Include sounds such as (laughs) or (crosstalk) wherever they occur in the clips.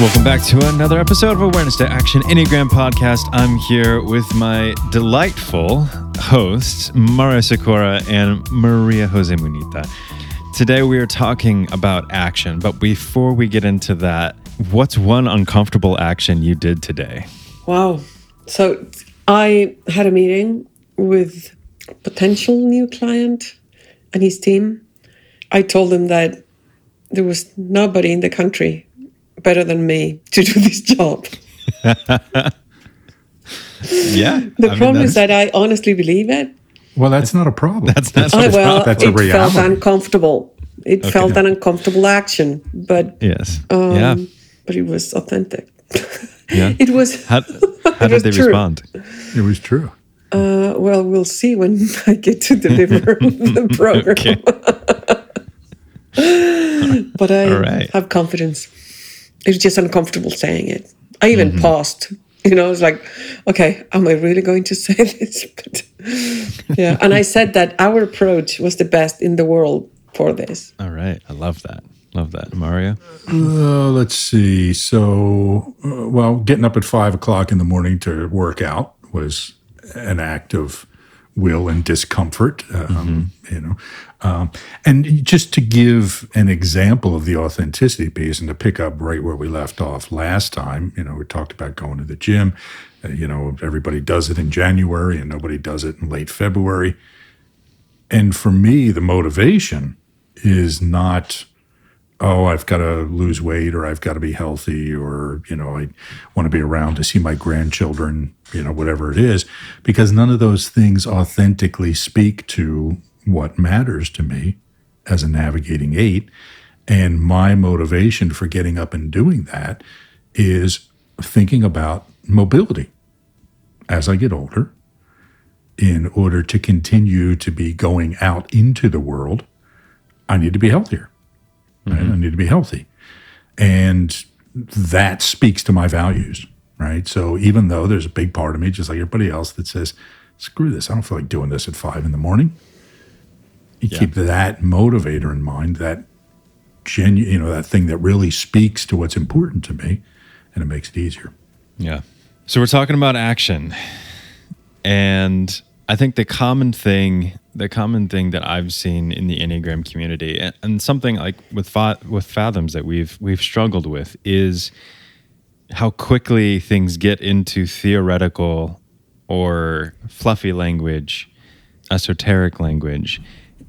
Welcome back to another episode of Awareness to Action Enneagram Podcast. I'm here with my delightful hosts, Mario Sikora and Maria Jose Munita. Today we are talking about action, but before we get into that, what's one uncomfortable action you did today? Wow. So I had a meeting with a potential new client and his team. I told them that there was nobody in the country better than me to do this job. (laughs) Yeah. (laughs) The problem is that I honestly believe it. Well, that's not a problem. That's that's Oh, well, That's a it felt uncomfortable. It felt an uncomfortable action, but yes. um, yeah. but it was authentic. (laughs) Yeah. it was How, how was did they true. respond? It was true. uh, well, we'll see when I get to deliver the program. but I All right. have confidence. It was just uncomfortable saying it. I even Mm-hmm. paused. You know, I was like, okay, am I really going to (laughs) say this? But yeah, and I said that our approach was the best in the world for this. All right. I love that. Love that. Mario? Uh, let's see. So, uh, well, getting up at five o'clock in the morning to work out was an act of will and discomfort. Um, You know, um, and just to give an example of the authenticity piece, and to pick up right where we left off last time, you know, we talked about going to the gym. Uh, you know, everybody does it in January, and nobody does it in late February. And for me, the motivation is not oh, I've got to lose weight or I've got to be healthy or, you know, I want to be around to see my grandchildren, you know, whatever it is, because none of those things authentically speak to what matters to me as a navigating eight. And my motivation for getting up and doing that is thinking about mobility as I get older in order to continue to be going out into the world. I need to be healthier. Right? Mm-hmm. I need to be healthy. And that speaks to my values, right? So even though there's a big part of me, just like everybody else, that says, screw this, I don't feel like doing this at five in the morning. You keep that motivator in mind, that genuine, you know, that thing that really speaks to what's important to me, and it makes it easier. Yeah. So we're talking about action. And I think the common thing, the common thing that I've seen in the Enneagram community and, and something like with fa- with Fathoms that we've we've struggled with is how quickly things get into theoretical or fluffy language, esoteric language,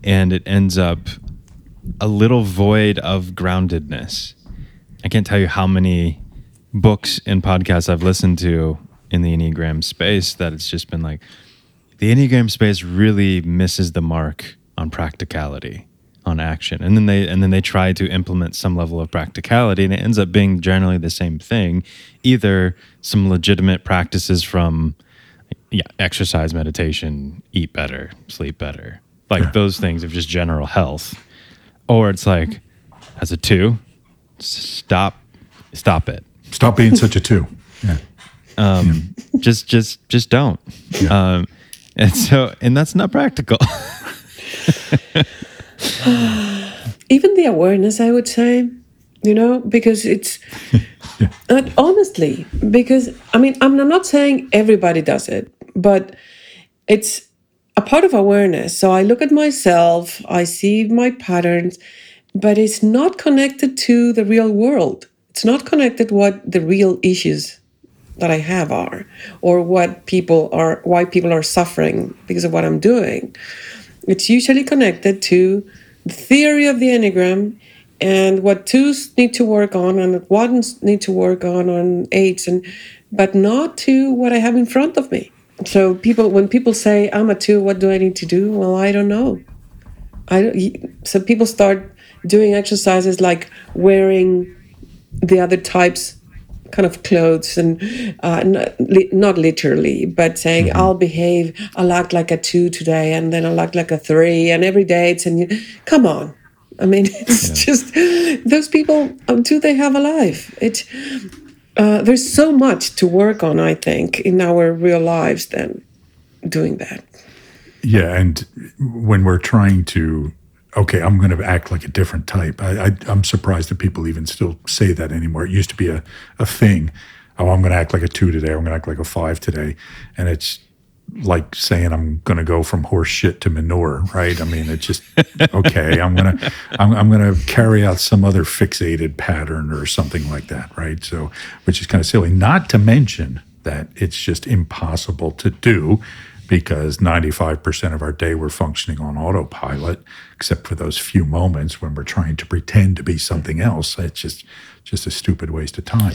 and it ends up a little void of groundedness. I can't tell you how many books and podcasts I've listened to in the Enneagram space that it's just been like the Enneagram space really misses the mark on practicality, on action. And then they and then they try to implement some level of practicality and it ends up being generally the same thing. Either some legitimate practices from yeah, exercise, meditation, eat better, sleep better. Like those things of just general health. Or it's like as a two, stop stop it. Stop being such a two. Yeah. just just just don't um and so and that's not practical (laughs) even the awareness i would say you know because it's (laughs) uh, honestly because i mean i'm not saying everybody does it but it's a part of awareness. So i look at myself i see my patterns but it's not connected to the real world. It's not connected what the real issues that i have are or what people are why people are suffering because of what i'm doing. It's usually connected to the theory of the Enneagram and what twos need to work on and what ones need to work on on eights and but not to what I have in front of me. So people when people say I'm a two, what do I need to do? Well, I don't know. I don't, so people start doing exercises like wearing the other types kind of clothes and uh, not, li- not literally but saying i'll behave i'll act like a two today and then i'll act like a three and every day it's and you come on i mean (laughs) it's just those people um, do they have a life it uh, there's so much to work on i think in our real lives than doing that Yeah, and when we're trying to okay, I'm going to act like a different type. I, I'm surprised that people even still say that anymore. It used to be a, a thing. Oh, I'm going to act like a two today. I'm going to act like a five today. And it's like saying I'm going to go from horse shit to manure, right? I mean, it's just okay. I'm to I'm, I'm to carry out some other fixated pattern or something like that, right? So, which is kind of silly. Not to mention that it's just impossible to do because 95% of our day we're functioning on autopilot except for those few moments when we're trying to pretend to be something else. It's just just a stupid waste of time.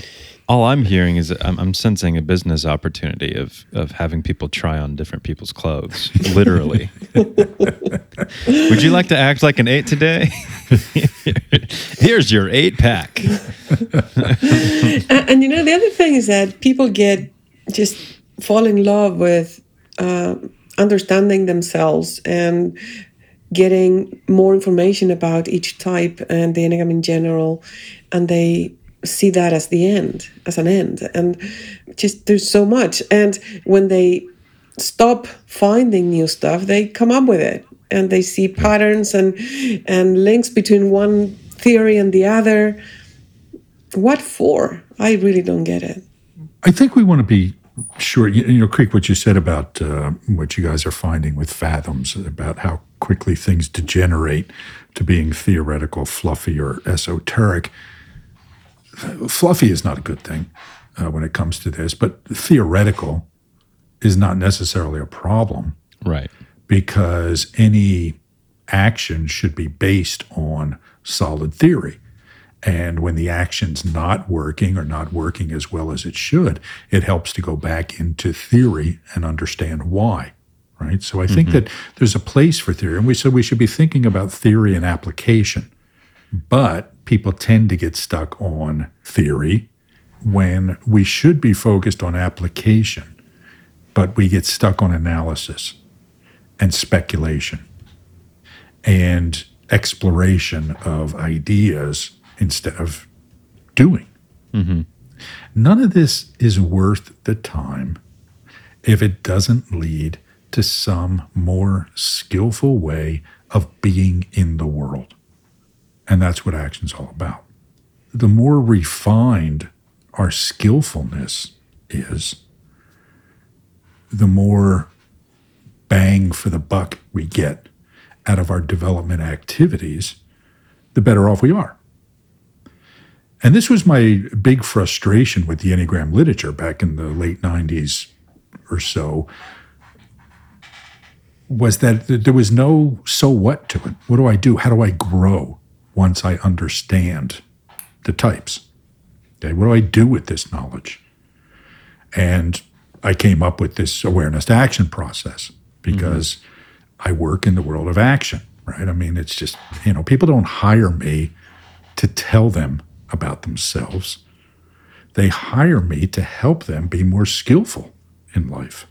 All i'm hearing is I'm, I'm sensing a business opportunity of of having people try on different people's clothes (laughs) literally. (laughs) Would you like to act like an eight today? (laughs) Here's your eight pack. And, and you know the other thing is that people get just fall in love with uh, understanding themselves and getting more information about each type and the enneagram in general and they see that as the end as an end. And just there's so much. And when they stop finding new stuff they come up with it. And they see patterns and and links between one theory and the other. What for? I really don't get it. I think we want to be Sure. You, you know, Creek, what you said about uh, what you guys are finding with Fathoms, about how quickly things degenerate to being theoretical, fluffy, or esoteric. Fluffy is not a good thing uh, when it comes to this, but theoretical is not necessarily a problem. Right. Because any action should be based on solid theory. And when the action's not working or not working as well as it should, it helps to go back into theory and understand why. Right. So I think mm-hmm. that there's a place for theory. And we said we should be thinking about theory and application. But people tend to get stuck on theory when we should be focused on application, but we get stuck on analysis and speculation and exploration of ideas instead of doing. Mm-hmm. None of this is worth the time if it doesn't lead to some more skillful way of being in the world. And that's what action's all about. The more refined our skillfulness is, the more bang for the buck we get out of our development activities, the better off we are. And this was my big frustration with the Enneagram literature back in the late 90s or so was that there was no so what to it. What do I do? How do I grow once I understand the types? Okay, what do I do with this knowledge? And I came up with this awareness to action process because mm-hmm. I work in the world of action, right? I mean, it's just, you know, people don't hire me to tell them about themselves. They hire me to help them be more skillful in life.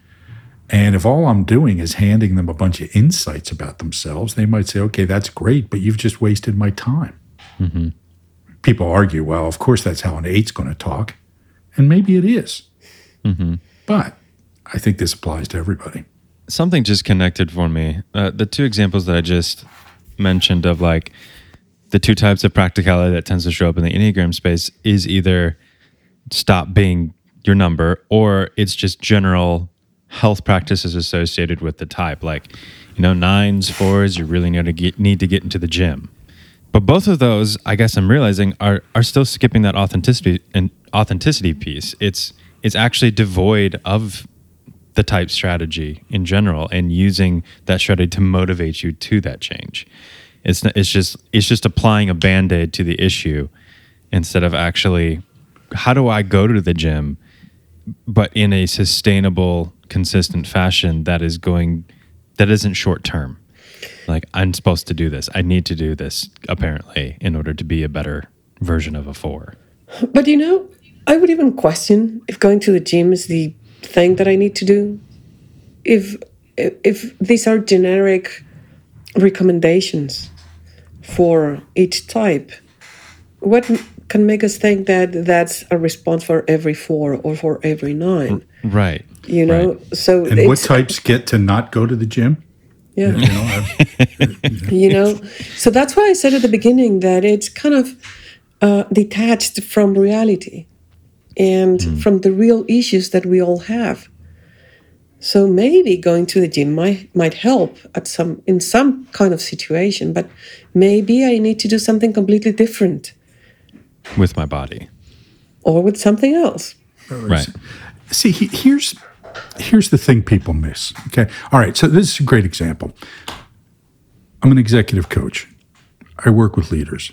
And if all I'm doing is handing them a bunch of insights about themselves, they might say, okay, that's great, but you've just wasted my time. Mm-hmm. People argue, well, of course, that's how an eight's going to talk. And maybe it is. Mm-hmm. But I think this applies to everybody. Something just connected for me. Uh, the two examples that I just mentioned of like the two types of practicality that tends to show up in the Enneagram space is either stop being your number or it's just general health practices associated with the type. Like, you know, nines, fours, you really need to get, need to get into the gym. But both of those, I guess I'm realizing, are are still skipping that authenticity and authenticity piece. It's it's actually devoid of the type strategy in general and using that strategy to motivate you to that change. It's it's just it's just applying a band-aid to the issue instead of actually how do I go to the gym but in a sustainable consistent fashion that is going that isn't short term. Like I'm supposed to do this. I need to do this apparently in order to be a better version of a 4. But you know, I would even question if going to the gym is the thing that I need to do. If if these are generic recommendations for each type, what can make us think that that's a response for every four or for every nine? Right. You know, right. so and what types get to not go to the gym? Yeah. You know, (laughs) you know so that's why i said at the beginning that it's kind of uh, detached from reality and from the real issues that we all have so maybe going to the gym might might help at some in some kind of situation but maybe i need to do something completely different with my body. or with something else Right. See, he, here's here's the thing people miss. Okay, all right. So this is a great example. I'm an executive coach. I work with leaders,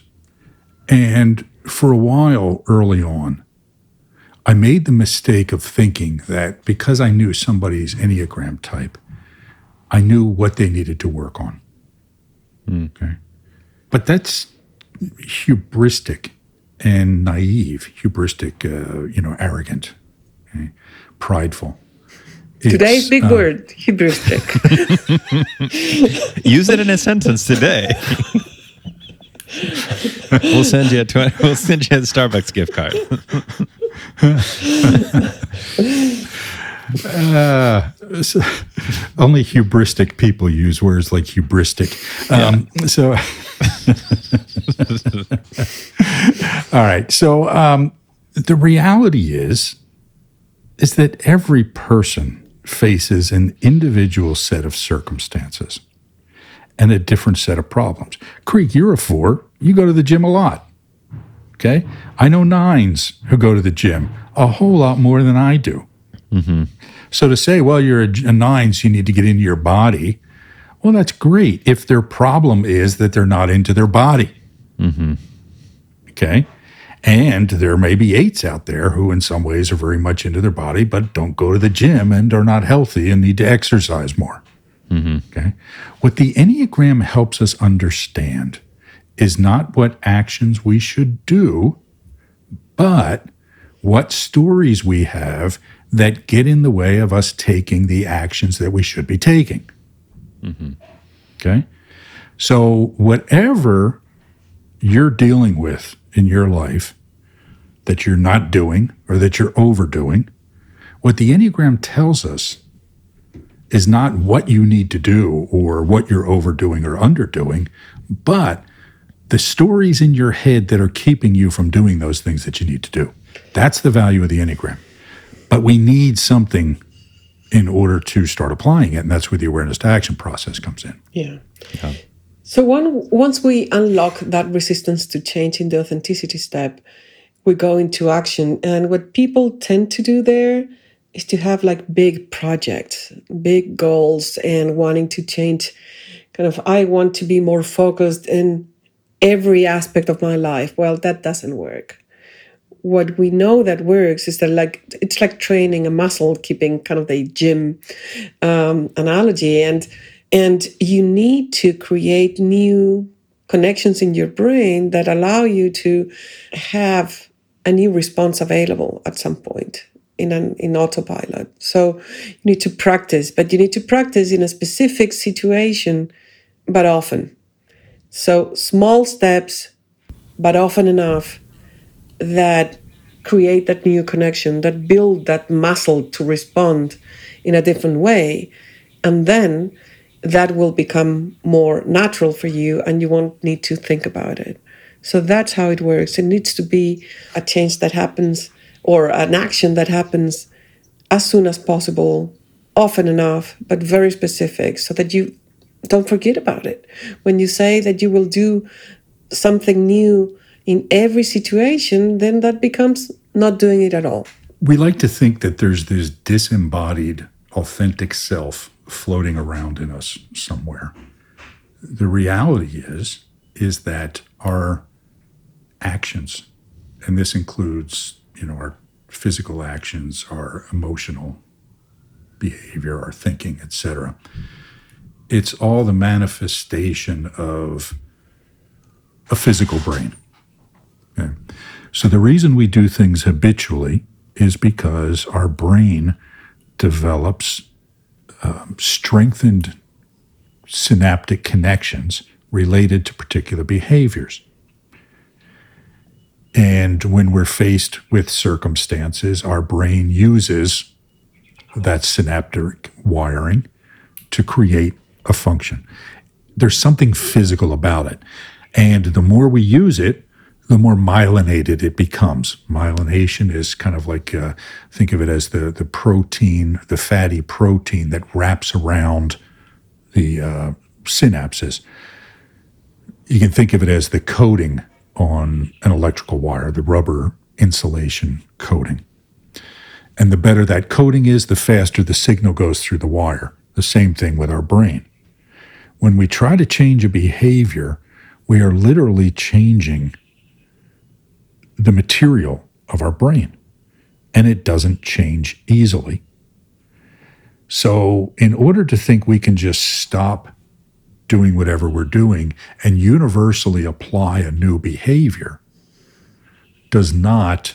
and for a while early on, I made the mistake of thinking that because I knew somebody's enneagram type, I knew what they needed to work on. Okay, but that's hubristic and naive. Hubristic, uh, you know, arrogant, okay? prideful. today's big uh, word hubristic (laughs) Use it in a sentence today. (laughs) (laughs) we'll send you a 20, (laughs) we'll send you a Starbucks gift card. (laughs) So- only hubristic people use words like hubristic. Um, So, all right. So, um, the reality is, is that every person faces an individual set of circumstances and a different set of problems. Creek, you're a four. You go to the gym a lot. Okay. I know nines who go to the gym a whole lot more than I do. Mm-hmm. So to say, well, you're a, a nine, so you need to get into your body, well, that's great if their problem is that they're not into their body. Mm-hmm. Okay. And there may be eights out there who, in some ways, are very much into their body, but don't go to the gym and are not healthy and need to exercise more. Mm-hmm. Okay. What the Enneagram helps us understand is not what actions we should do, but what stories we have that get in the way of us taking the actions that we should be taking. Mm-hmm. Okay. So, whatever you're dealing with in your life that you're not doing or that you're overdoing, what the Enneagram tells us is not what you need to do or what you're overdoing or underdoing, but the stories in your head that are keeping you from doing those things that you need to do. That's the value of the Enneagram. But we need something in order to start applying it, and that's where the awareness to action process comes in. Yeah. So one, once we unlock that resistance to change in the authenticity step, we go into action. And what people tend to do there is to have like big projects, big goals, and wanting to change. Kind of, I want to be more focused in every aspect of my life. Well, that doesn't work. What we know that works is that like it's like training a muscle, keeping kind of the gym um, analogy, and and you need to create new connections in your brain that allow you to have a new response available at some point in an in autopilot so you need to practice but you need to practice in a specific situation but often so small steps but often enough that create that new connection that build that muscle to respond in a different way and then that will become more natural for you and you won't need to think about it. So that's how it works. It needs to be a change that happens or an action that happens as soon as possible, often enough, but very specific so that you don't forget about it. When you say that you will do something new in every situation, then that becomes not doing it at all. We like to think that there's this disembodied, authentic self floating around in us somewhere. The reality is is that our actions, and this includes, you know, our physical actions, our emotional behavior, our thinking, etc. It's all the manifestation of a physical brain. Okay. So the reason we do things habitually is because our brain develops um, strengthened synaptic connections related to particular behaviors. And when we're faced with circumstances, our brain uses that synaptic wiring to create a function. There's something physical about it. And the more we use it, the more myelinated it becomes. Myelination is kind of like, uh, think of it as the, the protein, the fatty protein that wraps around the uh, synapses. You can think of it as the coating on an electrical wire, the rubber insulation coating. And the better that coating is, the faster the signal goes through the wire. The same thing with our brain. When we try to change a behavior, we are literally changing the material of our brain, and it doesn't change easily. So, in order to think we can just stop doing whatever we're doing and universally apply a new behavior, does not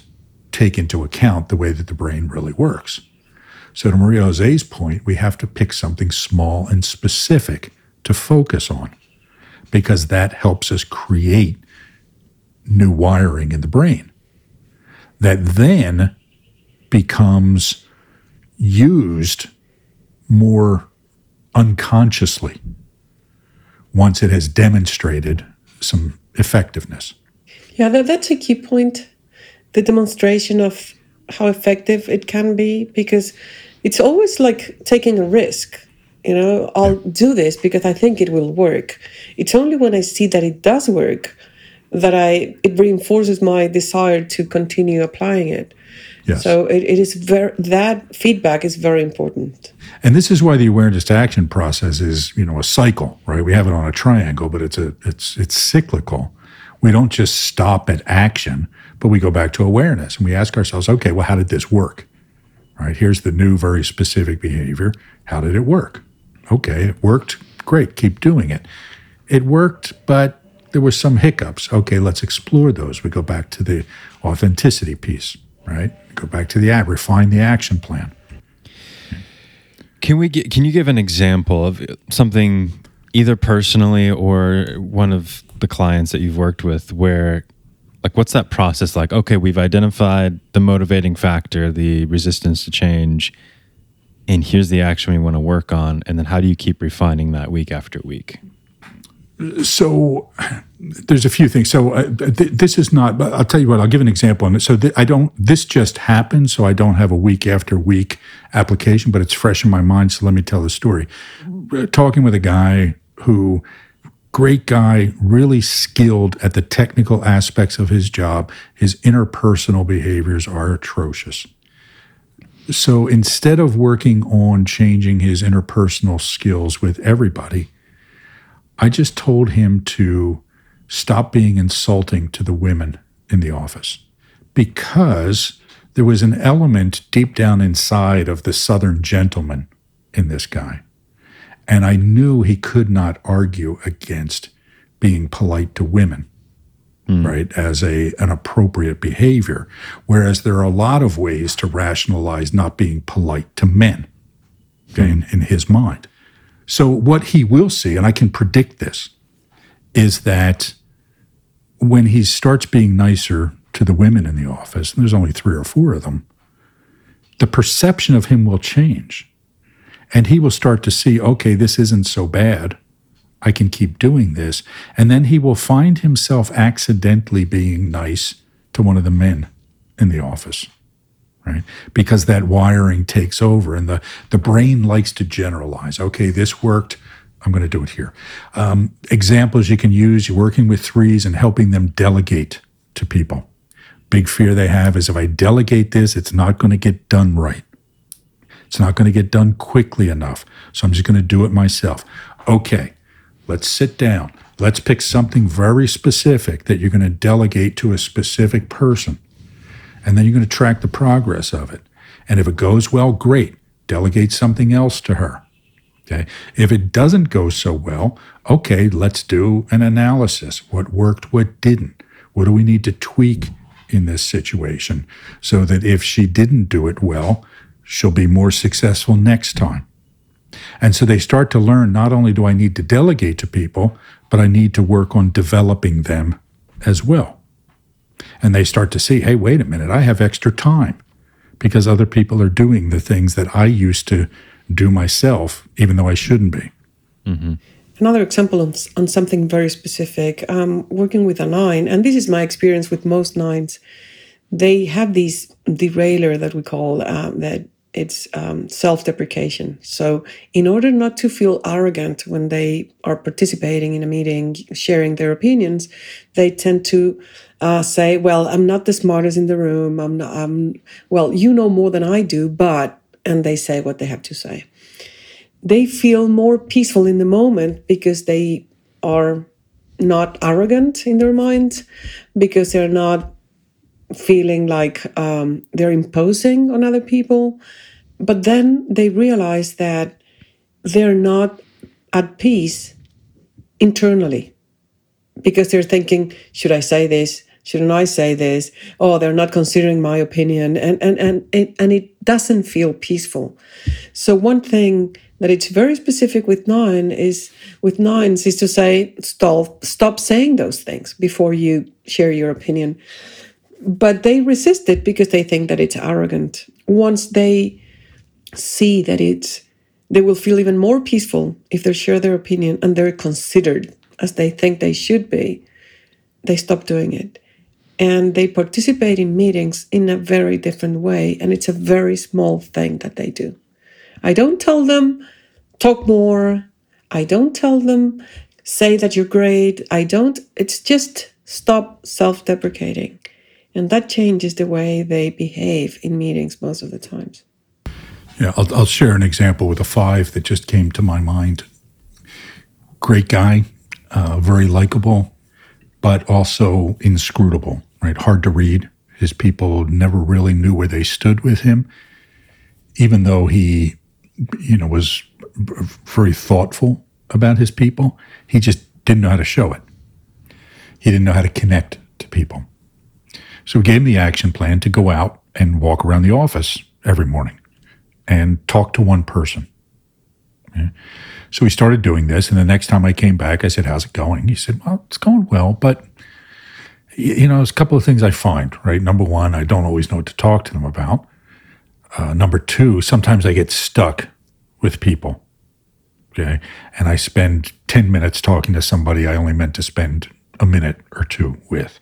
take into account the way that the brain really works. So, to Maria Jose's point, we have to pick something small and specific to focus on because that helps us create new wiring in the brain that then becomes used more unconsciously once it has demonstrated some effectiveness. Yeah, that, that's a key point the demonstration of how effective it can be because it's always like taking a risk you know i'll do this because i think it will work it's only when i see that it does work that i it reinforces my desire to continue applying it Yes. so it, it is very that feedback is very important And this is why the awareness to action process is, you know, a cycle, right? We have it on a triangle, but it's a it's it's cyclical. We don't just stop at action, but we go back to awareness and we ask ourselves, okay, well, how did this work? All right, here's the new, very specific behavior. How did it work? Okay, it worked. Great, keep doing it. It worked, but there were some hiccups. Okay, let's explore those. We go back to the authenticity piece, right? Go back to the act, refine the action plan. Can we get, can you give an example of something either personally or one of the clients that you've worked with where like what's that process like? Okay, we've identified the motivating factor, the resistance to change, and here's the action we want to work on and then how do you keep refining that week after week? so there's a few things. So uh, th- this is not. but I'll tell you what. I'll give an example. on And so th- I don't. This just happened. So I don't have a week after week application, but it's fresh in my mind. So let me tell the story. Uh, Talking with a guy who, great guy, really skilled at the technical aspects of his job. His interpersonal behaviors are atrocious. So instead of working on changing his interpersonal skills with everybody, I just told him to stop being insulting to the women in the office because there was an element deep down inside of the Southern gentleman in this guy. And I knew he could not argue against being polite to women, Mm. right, as a, an appropriate behavior. Whereas there are a lot of ways to rationalize not being polite to men okay, mm. in, in his mind. So, what he will see, and I can predict this, is that when he starts being nicer to the women in the office, and there's only three or four of them, the perception of him will change. And he will start to see, okay, this isn't so bad. I can keep doing this. And then he will find himself accidentally being nice to one of the men in the office right? Because that wiring takes over and the, the brain likes to generalize. Okay, this worked. I'm going to do it here. Um, examples you can use you're working with threes and helping them delegate to people. Big fear they have is if I delegate this, it's not going to get done right. It's not going to get done quickly enough. So I'm just going to do it myself. Okay, let's sit down. Let's pick something very specific that you're going to delegate to a specific person and then you're going to track the progress of it. And if it goes well, great. Delegate something else to her. Okay. If it doesn't go so well, okay, let's do an analysis. What worked, what didn't? What do we need to tweak in this situation so that if she didn't do it well, she'll be more successful next time? And so they start to learn not only do I need to delegate to people, but I need to work on developing them as well and they start to see, hey, wait a minute, I have extra time because other people are doing the things that I used to do myself, even though I shouldn't be. Another example on, on something very specific, um, working with a nine, and this is my experience with most nines, they have these derailer that we call um, that it's um, self-deprecation. So in order not to feel arrogant when they are participating in a meeting, sharing their opinions, they tend to uh, say, "Well, I'm not the smartest in the room. I'm not. I'm well. You know more than I do, but." And they say what they have to say. They feel more peaceful in the moment because they are not arrogant in their mind, because they're not feeling like um, they're imposing on other people. But then they realize that they're not at peace internally because they're thinking, should I say this? Shouldn't I say this? Oh, they're not considering my opinion. And, and, and, it, and it doesn't feel peaceful. So, one thing that it's very specific with nine is with nines is to say, stop, stop saying those things before you share your opinion but they resist it because they think that it's arrogant. Once they see that it's, they will feel even more peaceful if they share their opinion and they're considered as they think they should be, they stop doing it. And they participate in meetings in a very different way. And it's a very small thing that they do. I don't tell them, talk more. I don't tell them, say that you're great. I don't, it's just stop self deprecating and that changes the way they behave in meetings most of the times. Yeah, I'll, I'll share an example with a five that just came to my mind. Great guy, uh, very likable, but also inscrutable, right? Hard to read. His people never really knew where they stood with him, even though he, you know, was very thoughtful about his people. He just didn't know how to show it. He didn't know how to connect to people. So we gave him the action plan to go out and walk around the office every morning and talk to one person. So we started doing this. And the next time I came back, I said, How's it going? He said, Well, it's going well, but you know, there's a couple of things I find, right? Number one, I don't always know what to talk to them about. Uh, number two, sometimes I get stuck with people. Okay. And I spend 10 minutes talking to somebody I only meant to spend a minute or two with.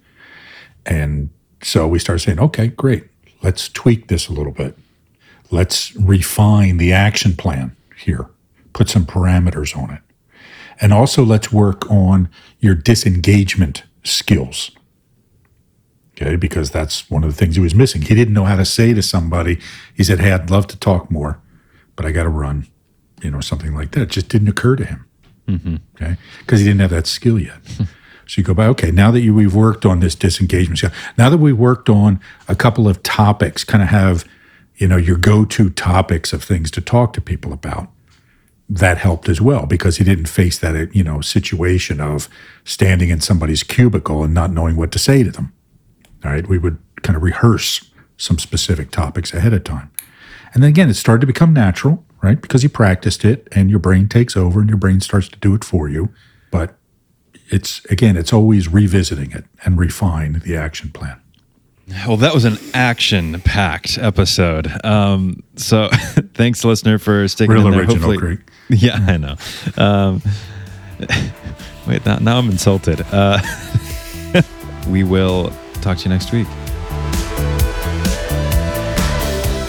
And so we started saying, okay, great. Let's tweak this a little bit. Let's refine the action plan here, put some parameters on it. And also, let's work on your disengagement skills. Okay, because that's one of the things he was missing. He didn't know how to say to somebody, he said, Hey, I'd love to talk more, but I got to run, you know, something like that. It just didn't occur to him. Mm-hmm. Okay, because he didn't have that skill yet. (laughs) So you go by, okay, now that you, we've worked on this disengagement, now that we've worked on a couple of topics, kind of have, you know, your go-to topics of things to talk to people about. That helped as well because he didn't face that, uh, you know, situation of standing in somebody's cubicle and not knowing what to say to them. All right, we would kind of rehearse some specific topics ahead of time. And then again, it started to become natural, right? Because you practiced it and your brain takes over and your brain starts to do it for you. But it's again, it's always revisiting it and refine the action plan. Well, that was an action packed episode. Um, so (laughs) thanks, listener, for sticking Real in there. original, Hopefully, (laughs) yeah, I know. Um, (laughs) wait, now, now I'm insulted. Uh, we will talk to you next week.